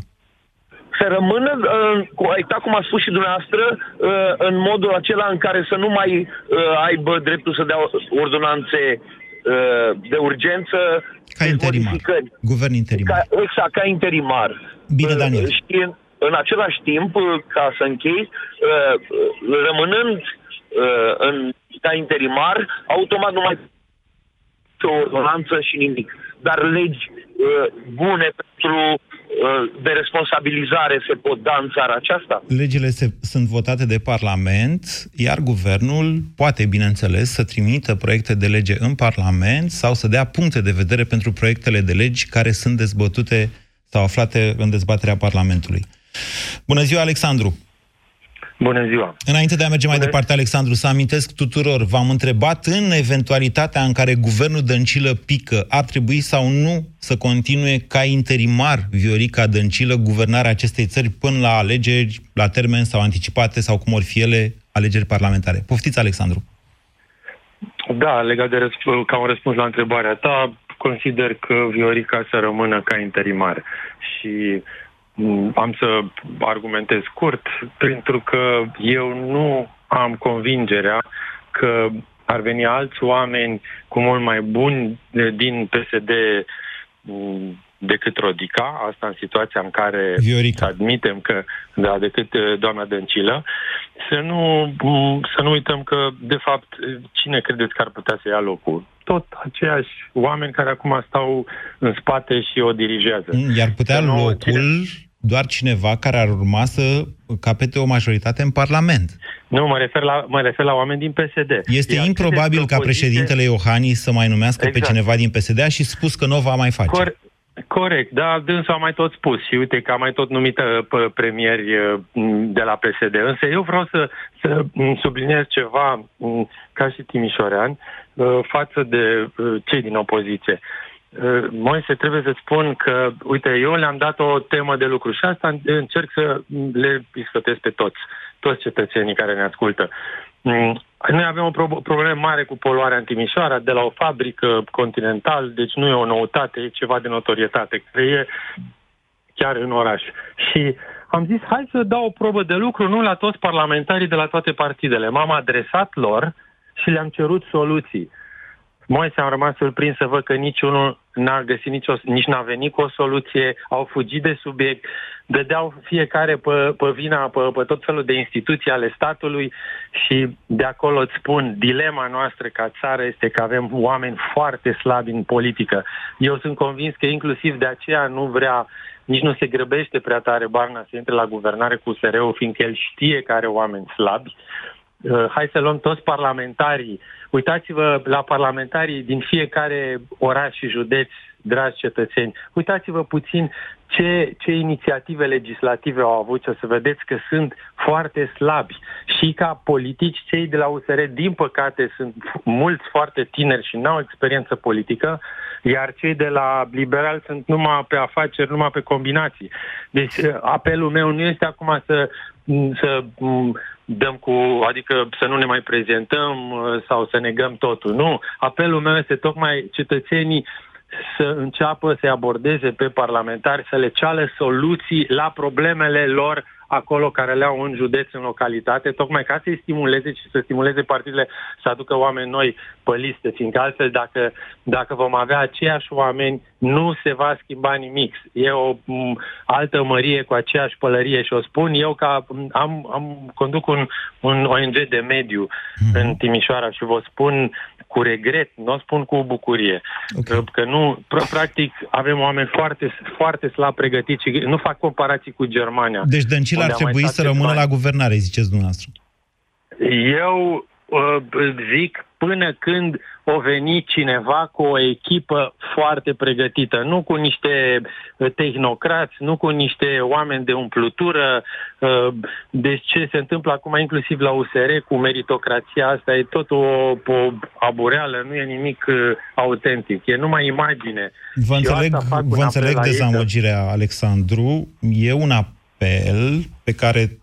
Speaker 14: Să rămână, uh, cu- exact cum a spus și dumneavoastră, uh, în modul acela în care să nu mai uh, aibă dreptul să dea ordonanțe uh, de urgență,
Speaker 1: Ca
Speaker 14: deci
Speaker 1: interimar.
Speaker 14: modificări.
Speaker 1: Guvern interimar.
Speaker 14: Ca, exact, ca interimar.
Speaker 1: Bine,
Speaker 14: Uh,
Speaker 1: Daniel.
Speaker 14: Și în, în același timp, uh, ca să închei, uh, uh, rămânând uh, în, ca interimar, automat nu mai o ordonanță și nimic. Dar legi uh, bune pentru uh, de responsabilizare se pot da în țara aceasta?
Speaker 1: Legile se, sunt votate de Parlament, iar guvernul poate, bineînțeles, să trimită proiecte de lege în Parlament sau să dea puncte de vedere pentru proiectele de legi care sunt dezbătute sau aflate în dezbaterea Parlamentului. Bună ziua, Alexandru!
Speaker 15: Bună ziua!
Speaker 1: Înainte de a merge mai departe, Alexandru, să amintesc tuturor, v-am întrebat în eventualitatea în care guvernul Dăncilă pică, ar trebui sau nu să continue ca interimar Viorica Dăncilă guvernarea acestei țări până la alegeri, la termen sau anticipate, sau cum or fi ele, alegeri parlamentare. Poftiți, Alexandru.
Speaker 15: Da, legat de răsp- ca un răspuns la întrebarea ta, consider că Viorica să rămână ca interimar. Și m, am să argumentez scurt, pentru că eu nu am convingerea că ar veni alți oameni cu mult mai buni de- din PSD m, decât Rodica, asta în situația în care
Speaker 1: Viorica.
Speaker 15: admitem că, da, decât uh, doamna Dăncilă, să nu, m, să nu uităm că, de fapt, cine credeți că ar putea să ia locul? Tot aceiași oameni care acum stau în spate și o dirigează.
Speaker 1: Iar putea
Speaker 15: Să nu-
Speaker 1: locul doar cineva care ar urma să capete o majoritate în Parlament.
Speaker 15: Nu, mă refer la, mă refer la oameni din PSD.
Speaker 1: Este
Speaker 15: Iar
Speaker 1: improbabil
Speaker 15: credeți că
Speaker 1: ca
Speaker 15: opoziție-
Speaker 1: președintele Iohannis să mai numească pe
Speaker 15: Exact.
Speaker 1: cineva din PSD a și spus că nu o va mai face.
Speaker 15: Cor- corect, da, dânsul a mai tot spus și uite că a mai tot numit uh, pe premieri uh, m, de la PSD. Însă eu vreau să, să m, subliniez ceva m, ca și timișorean uh, față de uh, cei din opoziție. Uh, Moise, trebuie să spun că, uite, eu le-am dat o temă de lucru și asta încerc să le discutez pe toți, toți cetățenii care ne ascultă. Mm, Noi avem o pro- problemă mare cu poluarea în Timișoara, de la o fabrică continental, deci nu e o noutate, e ceva de notorietate, care e chiar în oraș. Și am zis, hai să dau o probă de lucru, nu la toți parlamentarii de la toate partidele. M-am adresat lor și le-am cerut soluții. Moise am rămas surprins să văd că niciunul n-a găsit nicio, nici n-a venit cu o soluție, au fugit de subiect, dădeau fiecare pe, pe vina, pe, pe tot felul de instituții ale statului și de acolo îți spun, dilema noastră ca țară este că avem oameni foarte slabi în politică. Eu sunt convins că inclusiv de aceea nu vrea, nici nu se grăbește prea tare Barna să intre la guvernare cu SRE-ul, fiindcă el știe că are oameni slabi. Uh, hai să luăm toți parlamentarii. Uitați-vă la parlamentarii din fiecare oraș și județ, dragi cetățeni. Uitați-vă puțin ce, ce inițiative legislative au avut, să vedeți că sunt foarte slabi. Și ca politici, cei de la USR, din păcate, sunt mulți foarte tineri și nu au experiență politică, iar cei de la liberal sunt numai pe afaceri, numai pe combinații. Deci apelul meu nu este acum să, să dăm cu, adică să nu ne mai prezentăm uh, sau să negăm totul. Nu. Apelul meu este tocmai cetățenii să înceapă să abordeze pe parlamentari, să le ceală soluții la problemele lor acolo care le au în județ, în localitate, tocmai ca să-i stimuleze și să stimuleze partidele să aducă oameni noi pe listă, fiindcă altfel dacă, dacă vom avea aceiași oameni, nu se va schimba nimic. E o m, altă mărie cu aceeași pălărie și o spun eu că am, am conduc un, un ONG de mediu mm-hmm. în Timișoara și vă spun cu regret, nu o spun cu bucurie. Okay. Că, că nu, practic, avem oameni foarte, foarte slab pregătiți și nu fac comparații cu Germania.
Speaker 1: Deci Dăncilă ar trebui să rămână la guvernare, ziceți dumneavoastră.
Speaker 15: Eu uh, zic până când o veni cineva cu o echipă foarte pregătită, nu cu niște uh, tehnocrați, nu cu niște oameni de umplutură. Uh, deci ce se întâmplă acum inclusiv la USR cu meritocrația asta e tot o, o abureală, nu e nimic uh, autentic, e numai imagine.
Speaker 1: Vă înțeleg, vă înțeleg dezamăgirea, Alexandru. E un apel pe care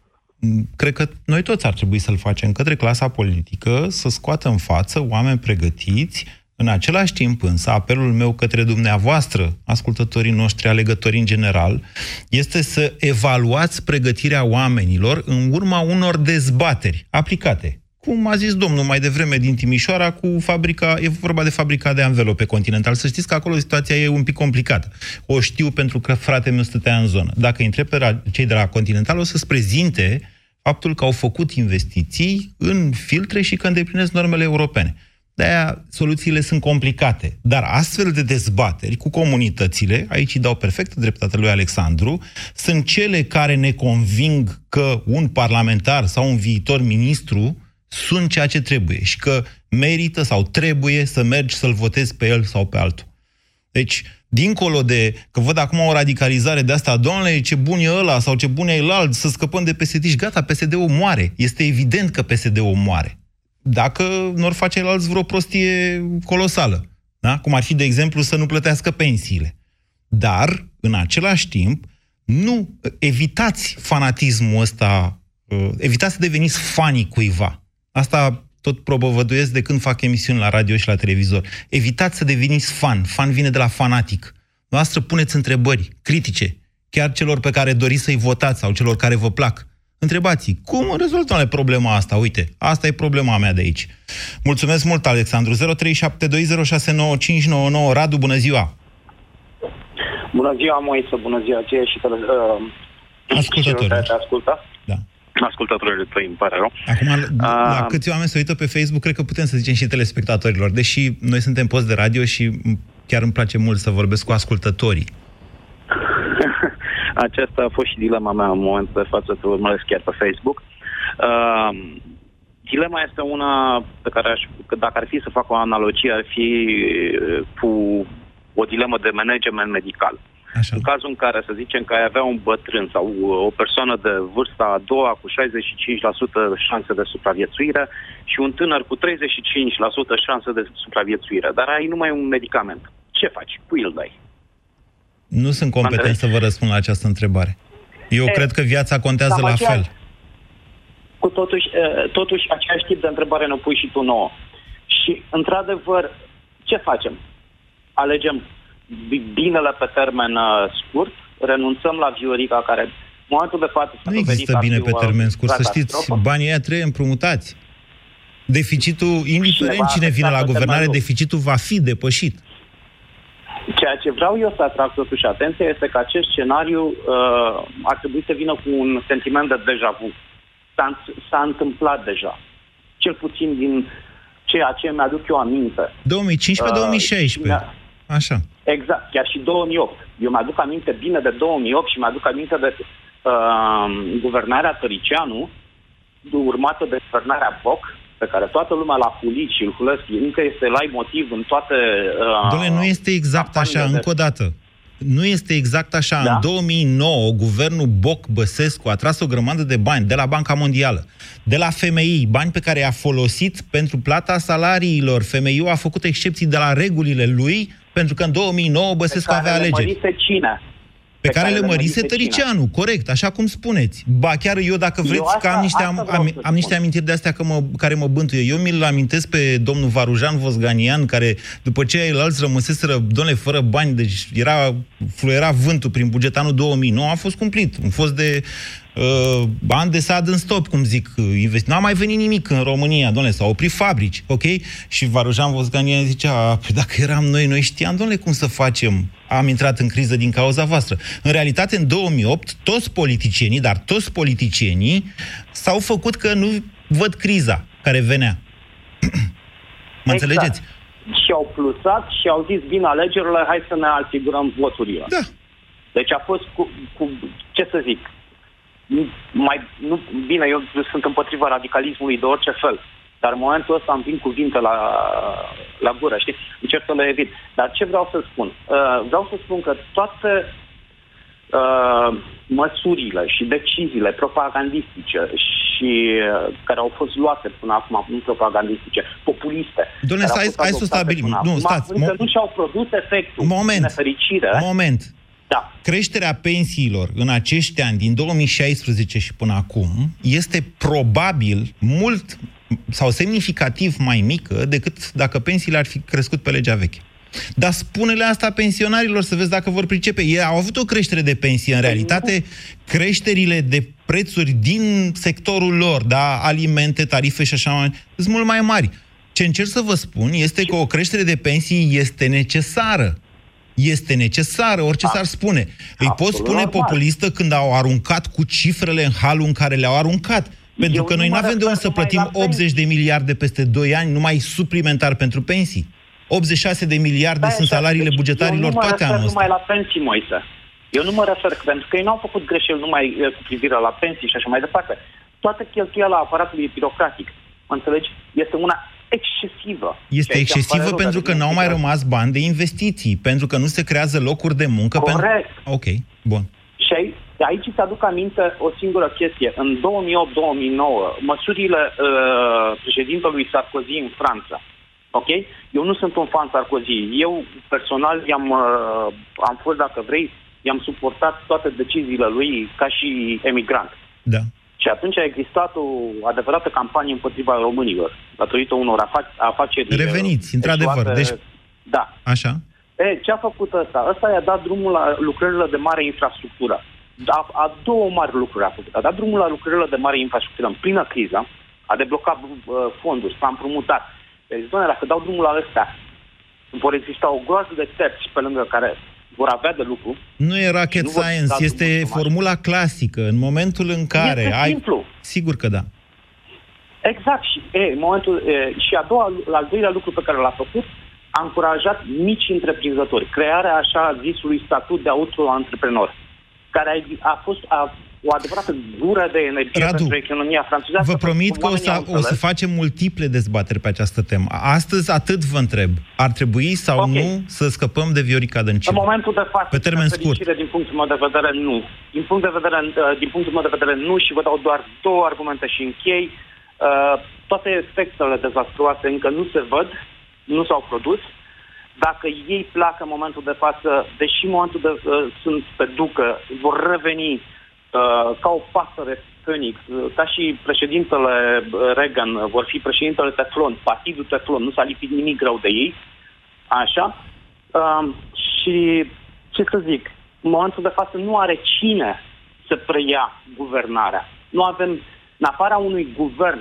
Speaker 1: cred că noi toți ar trebui să-l facem către clasa politică, să scoată în față oameni pregătiți, în același timp însă, apelul meu către dumneavoastră, ascultătorii noștri, alegătorii în general, este să evaluați pregătirea oamenilor în urma unor dezbateri aplicate. Cum a zis domnul mai devreme din Timișoara cu fabrica, e vorba de fabrica de anvelope continental. Să știți că acolo situația e un pic complicată. O știu pentru că fratele meu stătea în zonă. Dacă întreb pe cei de la Continental, o să-ți prezinte faptul că au făcut investiții în filtre și că îndeplinesc normele europene. De-aia soluțiile sunt complicate. Dar astfel de dezbateri cu comunitățile, aici îi dau perfectă dreptate lui Alexandru, sunt cele care ne conving că un parlamentar sau un viitor ministru sunt ceea ce trebuie și că merită sau trebuie să mergi să-l votezi pe el sau pe altul. Deci, dincolo de că văd acum o radicalizare de asta, doamne, ce bun e ăla sau ce bun e alt, să scăpăm de PSD și gata, PSD-ul moare. Este evident că PSD-ul moare. Dacă nu ar face alți vreo prostie colosală. Da? Cum ar fi, de exemplu, să nu plătească pensiile. Dar, în același timp, nu evitați fanatismul ăsta, uh, evitați să deveniți fanii cuiva. Asta tot propovăduiesc de când fac emisiuni la radio și la televizor. Evitați să deveniți fan. Fan vine de la fanatic. Noastră puneți întrebări critice, chiar celor pe care doriți să-i votați sau celor care vă plac. Întrebați, cum rezolvăm problema asta? Uite, asta e problema mea de aici. Mulțumesc mult, Alexandru. 0372069599. Radu, bună ziua!
Speaker 16: Bună ziua, Moise, bună ziua ție și uh,
Speaker 1: Ascultătorii.
Speaker 16: Te ascultă.
Speaker 1: Da
Speaker 16: ascultătorilor tăi, îmi pare rău.
Speaker 1: Acum, la uh, câți oameni se uită pe Facebook, cred că putem să zicem și telespectatorilor, deși noi suntem post de radio și chiar îmi place mult să vorbesc cu ascultătorii.
Speaker 16: Aceasta a fost și dilema mea în momentul de față, să urmăresc chiar pe Facebook. Uh, dilema este una pe care aș, dacă ar fi să fac o analogie, ar fi uh, cu o dilemă de management medical. Uh, Așa. În cazul în care, să zicem, că ai avea un bătrân sau uh, o persoană de vârsta a doua cu 65% șanse de supraviețuire și un tânăr cu 35% șanse de supraviețuire, dar ai numai un medicament. Ce faci? Cui îl dai?
Speaker 1: Nu sunt competent să vă răspund la această întrebare. Eu e, cred că viața contează la fel.
Speaker 16: cu totuși, uh, totuși același tip de întrebare ne pui și tu nouă. Și, într-adevăr, ce facem? Alegem bi- binele pe termen uh, scurt, renunțăm la Viorica, care în momentul de față... s-a
Speaker 1: Nu
Speaker 16: dovedit
Speaker 1: există
Speaker 16: a fi
Speaker 1: bine pe
Speaker 16: o
Speaker 1: termen scurt. Să știți,
Speaker 16: catastrofă.
Speaker 1: banii ăia trebuie împrumutați. Deficitul, indiferent
Speaker 16: va
Speaker 1: cine vine
Speaker 16: afecta
Speaker 1: la
Speaker 16: pe
Speaker 1: guvernare,
Speaker 16: termen lung.
Speaker 1: deficitul va fi depășit.
Speaker 16: Ceea ce vreau eu să atrag totuși atenția este că acest scenariu uh, ar trebui să vină cu un sentiment de deja vu. S-a, s-a întâmplat deja. Cel puțin din ceea ce mi-aduc eu aminte.
Speaker 1: 2015-2016.
Speaker 16: Uh,
Speaker 1: Așa.
Speaker 16: Exact, chiar și 2008. Eu mi-aduc aminte bine de 2008 și mi-aduc aminte de uh, guvernarea Tăricianu, urmată de guvernarea Boc, pe care toată lumea l-a hulit și îl hulesc, încă este la motiv în toate... Uh,
Speaker 1: Doamne, nu este exact așa,
Speaker 16: campaniile de-
Speaker 1: încă o dată. Nu este exact așa.
Speaker 16: Da?
Speaker 1: În 2009, guvernul Boc-Băsescu a tras o grămadă de bani de la Banca Mondială, de la FMI, bani pe care i-a folosit pentru plata salariilor. FMI-ul a făcut excepții de la regulile lui, pentru că în 2009 Băsescu
Speaker 16: care
Speaker 1: avea
Speaker 16: le
Speaker 1: alegeri.
Speaker 16: mărise cine?
Speaker 1: Pe care, le mărise
Speaker 16: mărise
Speaker 1: Tăricianu, corect, așa cum spuneți. Ba chiar eu, dacă
Speaker 16: Eu
Speaker 1: vreți, că
Speaker 16: asta-
Speaker 1: am niște,
Speaker 16: asta
Speaker 1: am,
Speaker 16: vreau
Speaker 1: am,
Speaker 16: să
Speaker 1: am
Speaker 16: spun.
Speaker 1: niște amintiri de astea că mă, care mă bântuie. Eu mi-l amintesc pe domnul Varujan Vosganian, care după ce ceilalți rămăseseră, domnule, fără bani, deci era, fluiera vântul prin buget anul 2009, a fost cumplit. Un fost de uh, bani de sad în stop, cum zic. investi- N-a mai venit nimic în România, domnule, s-au oprit fabrici, ok? Și Varujan Vosganian zicea, "Păi dacă eram noi, noi știam, domnule, cum să facem. Am intrat în criză din cauza voastră. În realitate, în 2008, toți politicienii, dar toți politicienii, s-au făcut că nu văd criza care venea. mă înțelegeți?
Speaker 16: Și au plusat și au zis, bine, alegerile, hai să ne asigurăm voturile.
Speaker 1: Da.
Speaker 16: Deci a fost cu, cu ce să zic, nu- mai, nu, bine, eu sunt împotriva radicalismului de orice fel, dar în momentul ăsta îmi vin cuvinte la, la gură, știi? Încerc să le evit. Dar ce vreau să spun? Uh, vreau să spun că toate uh, măsurile și deciziile propagandistice și uh, care au fost luate până acum, nu propagandistice, populiste.
Speaker 1: Dom'le,
Speaker 16: care au
Speaker 1: stai-
Speaker 16: fost
Speaker 1: hai să o
Speaker 16: adoptate
Speaker 1: stabilim.
Speaker 16: până
Speaker 1: Nu,
Speaker 16: acum,
Speaker 1: stați,
Speaker 16: Încă
Speaker 1: mo-
Speaker 16: nu și-au produs efectul.
Speaker 1: Moment.
Speaker 16: Din nefericire.
Speaker 1: Moment.
Speaker 16: Da.
Speaker 1: Creșterea pensiilor în acești ani, din 2016 și până acum, este probabil mult sau semnificativ mai mică decât dacă pensiile ar fi crescut pe legea veche. Dar spune-le asta pensionarilor să vezi dacă vor pricepe. Ei au avut o creștere de pensie. În realitate, creșterile de prețuri din sectorul lor, da, alimente, tarife și așa mai sunt mult mai mari. Ce încerc să vă spun este că o creștere de pensii este necesară. Este necesară, orice s-ar spune. Îi pot spune
Speaker 16: normal.
Speaker 1: populistă când au aruncat cu cifrele în halul în care le-au aruncat. Pentru
Speaker 16: Eu
Speaker 1: că
Speaker 16: nu
Speaker 1: noi
Speaker 16: mă
Speaker 1: nu avem de
Speaker 16: refer
Speaker 1: unde să
Speaker 16: numai
Speaker 1: plătim
Speaker 16: la pensii.
Speaker 1: 80 de miliarde peste 2 ani, numai suplimentar pentru pensii. 86 de miliarde
Speaker 16: Stai
Speaker 1: sunt
Speaker 16: așa,
Speaker 1: salariile
Speaker 16: deci
Speaker 1: bugetarilor
Speaker 16: eu nu mă
Speaker 1: toate
Speaker 16: refer
Speaker 1: anul
Speaker 16: numai
Speaker 1: ăsta.
Speaker 16: la pensii, Moise. Eu nu mă refer, pentru că ei n-au făcut greșeli numai eh, cu privire la pensii și așa mai departe. Toată cheltuiala aparatului birocratic, mă înțelegi, este una excesivă.
Speaker 1: Este
Speaker 16: Ceea ce îmi pare
Speaker 1: excesivă
Speaker 16: rău,
Speaker 1: pentru
Speaker 16: dar
Speaker 1: că
Speaker 16: nu
Speaker 1: n-au
Speaker 16: este
Speaker 1: mai
Speaker 16: grav.
Speaker 1: rămas bani de investiții, pentru că nu se creează locuri de muncă.
Speaker 16: Corect.
Speaker 1: Pentru... Ok, bun.
Speaker 16: Și aici, aici îți aduc aminte o singură chestie. În 2008-2009, măsurile uh, președintelui Sarkozy în Franța, ok? Eu nu sunt un fan Sarkozy. Eu, personal, i-am, uh, am fost, dacă vrei, i-am suportat toate deciziile lui ca și emigrant.
Speaker 1: Da.
Speaker 16: Și atunci a existat o adevărată campanie împotriva românilor, datorită unor afa- afaceri... uh,
Speaker 1: Reveniți, într-adevăr.
Speaker 16: eșuate.
Speaker 1: Deci,
Speaker 16: Da.
Speaker 1: așa.
Speaker 16: E, ce a făcut ăsta? Ăsta i-a dat drumul la lucrările de mare infrastructură. A, a două mari lucruri a făcut. A dat drumul la lucrările de mare infrastructură în plină criză, a deblocat uh, fonduri, s-a împrumutat. Deci, doamne, dacă dau drumul la ăsta, vor exista o groază de terți pe lângă care vor avea de lucru.
Speaker 1: Nu e rocket
Speaker 16: nu vor
Speaker 1: science,
Speaker 16: da
Speaker 1: este
Speaker 16: drumul frumos.
Speaker 1: formula clasică. În momentul în care
Speaker 16: Este
Speaker 1: ai...
Speaker 16: simplu.
Speaker 1: Sigur că da.
Speaker 16: Exact. Și, e, în momentul, e, și a doua, al doilea lucru pe care l-a făcut, a încurajat mici întreprinzători. Crearea așa zisului statut de auto-antreprenor, care a, a fost a, o adevărată gură de energie
Speaker 1: Radu,
Speaker 16: pentru economia franceză.
Speaker 1: Vă promit că o să, o să facem multiple dezbateri pe această temă. Astăzi atât vă întreb. Ar trebui sau
Speaker 16: Ok.
Speaker 1: nu să scăpăm de Viorica
Speaker 16: În
Speaker 1: Dăncilă?
Speaker 16: momentul de față,
Speaker 1: Pe termen
Speaker 16: din
Speaker 1: scurt.
Speaker 16: fericire, din punctul meu de vedere, nu. Din, punct de vedere, uh, din punctul meu de vedere, nu și vă dau doar două argumente și închei. Uh, toate efectele dezastruoase încă nu se văd, nu s-au produs. Dacă ei pleacă în momentul de față, deși în momentul de uh, sunt pe ducă, vor reveni uh, ca o pasăre Phoenix, uh, ca și președintele Reagan, uh, vor fi președintele Teflon, partidul Teflon, nu s-a lipit nimic rău de ei, așa, uh, și ce să zic, în momentul de față nu are cine să preia guvernarea. Nu avem, în afara unui guvern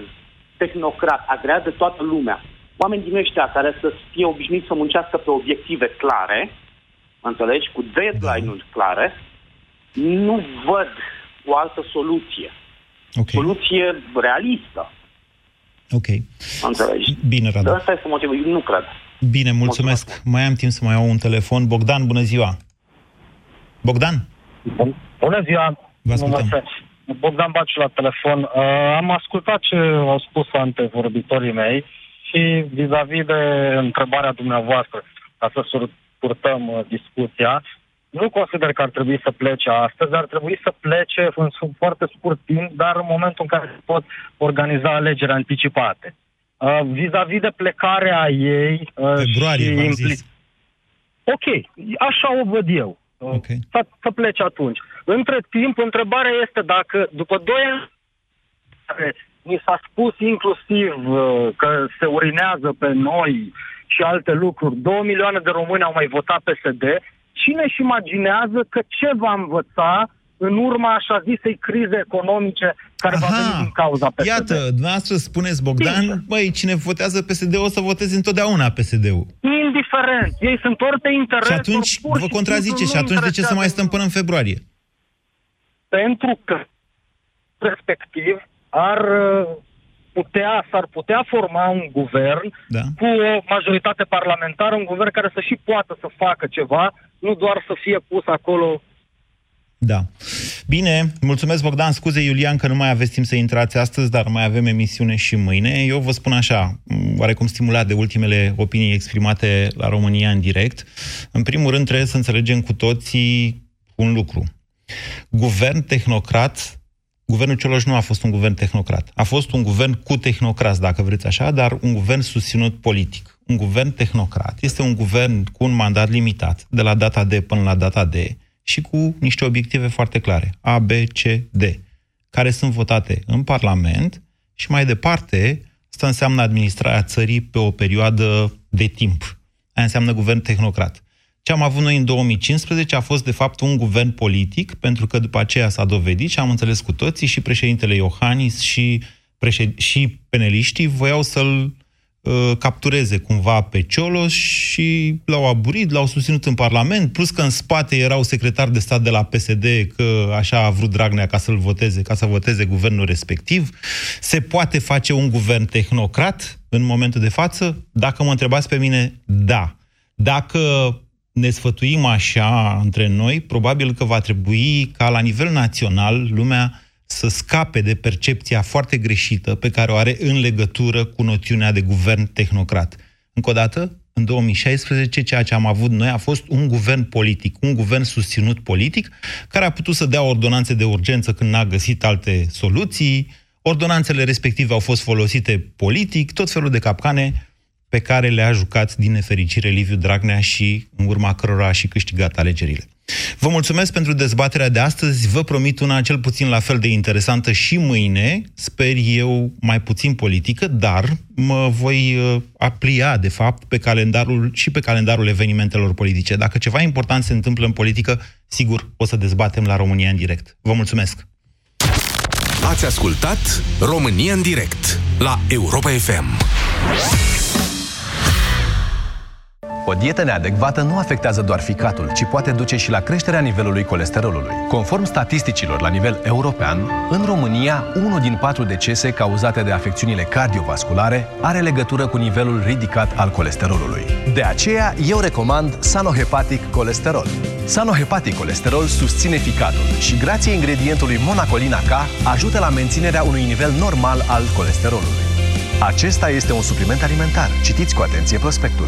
Speaker 16: tehnocrat, agreat de toată lumea, oameni din ăștia care să fie obișnuiți să muncească pe obiective clare, înțelegi, cu deadline-uri clare, nu văd o altă soluție.
Speaker 1: Okay.
Speaker 16: Soluție realistă.
Speaker 1: Ok.
Speaker 16: Înțelegi?
Speaker 1: Bine, Radu.
Speaker 16: Asta este motivul. Eu nu cred.
Speaker 1: Bine, mulțumesc. mulțumesc. Mai am timp să mai iau un telefon. Bogdan, bună ziua! Bogdan?
Speaker 17: Bună ziua!
Speaker 1: Vă ascultăm.
Speaker 17: Bogdan Baciu la telefon. Uh, am ascultat ce au spus antevorbitorii mei și vis-a-vis de întrebarea dumneavoastră, ca să purtăm uh, discuția, nu consider că ar trebui să plece astăzi, ar trebui să plece în foarte scurt timp, dar în momentul în care se pot organiza alegeri anticipate. Uh, vis-a-vis de plecarea ei... Uh,
Speaker 1: Februarie,
Speaker 17: și
Speaker 1: v-am zis.
Speaker 17: Ok, așa o văd eu. Uh,
Speaker 1: okay.
Speaker 17: Să, să plece atunci. Între timp, întrebarea este dacă după doi ani mi s-a spus inclusiv uh, că se urinează pe noi și alte lucruri, două milioane de români au mai votat PSD, cine își imaginează că ce va învăța în urma așa zisei crize economice care Aha, va veni din cauza PSD.
Speaker 1: Iată, dumneavoastră spuneți, Bogdan, Bine. băi, cine votează PSD o să voteze întotdeauna PSD-ul.
Speaker 17: Indiferent. Ei sunt ori pe interes,
Speaker 1: Și atunci vă contrazice. Și atunci de ce să mai stăm până în februarie?
Speaker 17: Pentru că respectiv ar putea, s-ar putea forma un guvern
Speaker 1: da.
Speaker 17: cu o majoritate parlamentară, un guvern care să și poată să facă ceva, nu doar să fie pus acolo
Speaker 1: da. Bine, mulțumesc Bogdan, scuze Iulian că nu mai aveți timp să intrați astăzi, dar mai avem emisiune și mâine. Eu vă spun așa, oarecum stimulat de ultimele opinii exprimate la România în direct. În primul rând trebuie să înțelegem cu toții un lucru. Guvern tehnocrat Guvernul Cioloș nu a fost un guvern tehnocrat. A fost un guvern cu tehnocrați, dacă vreți așa, dar un guvern susținut politic. Un guvern tehnocrat este un guvern cu un mandat limitat, de la data D până la data D, și cu niște obiective foarte clare, A, B, C, D, care sunt votate în Parlament și mai departe, asta înseamnă administrarea țării pe o perioadă de timp. Aia înseamnă guvern tehnocrat. Ce am avut noi în 2015 a fost, de fapt, un guvern politic, pentru că după aceea s-a dovedit și am înțeles cu toții, și președintele Iohannis și, președ... și peneliștii voiau să-l uh, captureze cumva pe Cioloș și l-au aburit, l-au susținut în Parlament, plus că în spate erau secretari de stat de la PSD, că așa a vrut Dragnea ca să-l voteze, ca să voteze guvernul respectiv. Se poate face un guvern tehnocrat în momentul de față? Dacă mă întrebați pe mine, da. Dacă ne sfătuim așa între noi, probabil că va trebui ca la nivel național lumea să scape de percepția foarte greșită pe care o are în legătură cu noțiunea de guvern tehnocrat. Încă o dată, în 2016, ceea ce am avut noi a fost un guvern politic, un guvern susținut politic, care a putut să dea ordonanțe de urgență când n-a găsit alte soluții, ordonanțele respective au fost folosite politic, tot felul de capcane pe care le-a jucat din nefericire Liviu Dragnea și în urma cărora a și câștigat alegerile. Vă mulțumesc pentru dezbaterea de astăzi. Vă promit una cel puțin la fel de interesantă și mâine. Sper eu mai puțin politică, dar mă voi uh, aplia, de fapt, pe calendarul și pe calendarul evenimentelor politice. Dacă ceva important se întâmplă în politică, sigur o să dezbatem la România în direct. Vă mulțumesc!
Speaker 2: Ați ascultat România în direct la Europa FM.
Speaker 18: O dietă neadecvată nu afectează doar ficatul, ci poate duce și la creșterea nivelului colesterolului. Conform statisticilor la nivel european, în România, unul din patru decese cauzate de afecțiunile cardiovasculare are legătură cu nivelul ridicat al colesterolului. De aceea, eu recomand Sanohepatic Colesterol. Sanohepatic Colesterol susține ficatul și, grație ingredientului monacolina K, ajută la menținerea unui nivel normal al colesterolului. Acesta este un supliment alimentar. Citiți cu atenție prospectul.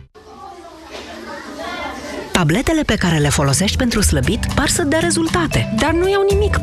Speaker 19: Tabletele pe care le folosești pentru slăbit par să dea rezultate, dar nu iau nimic pentru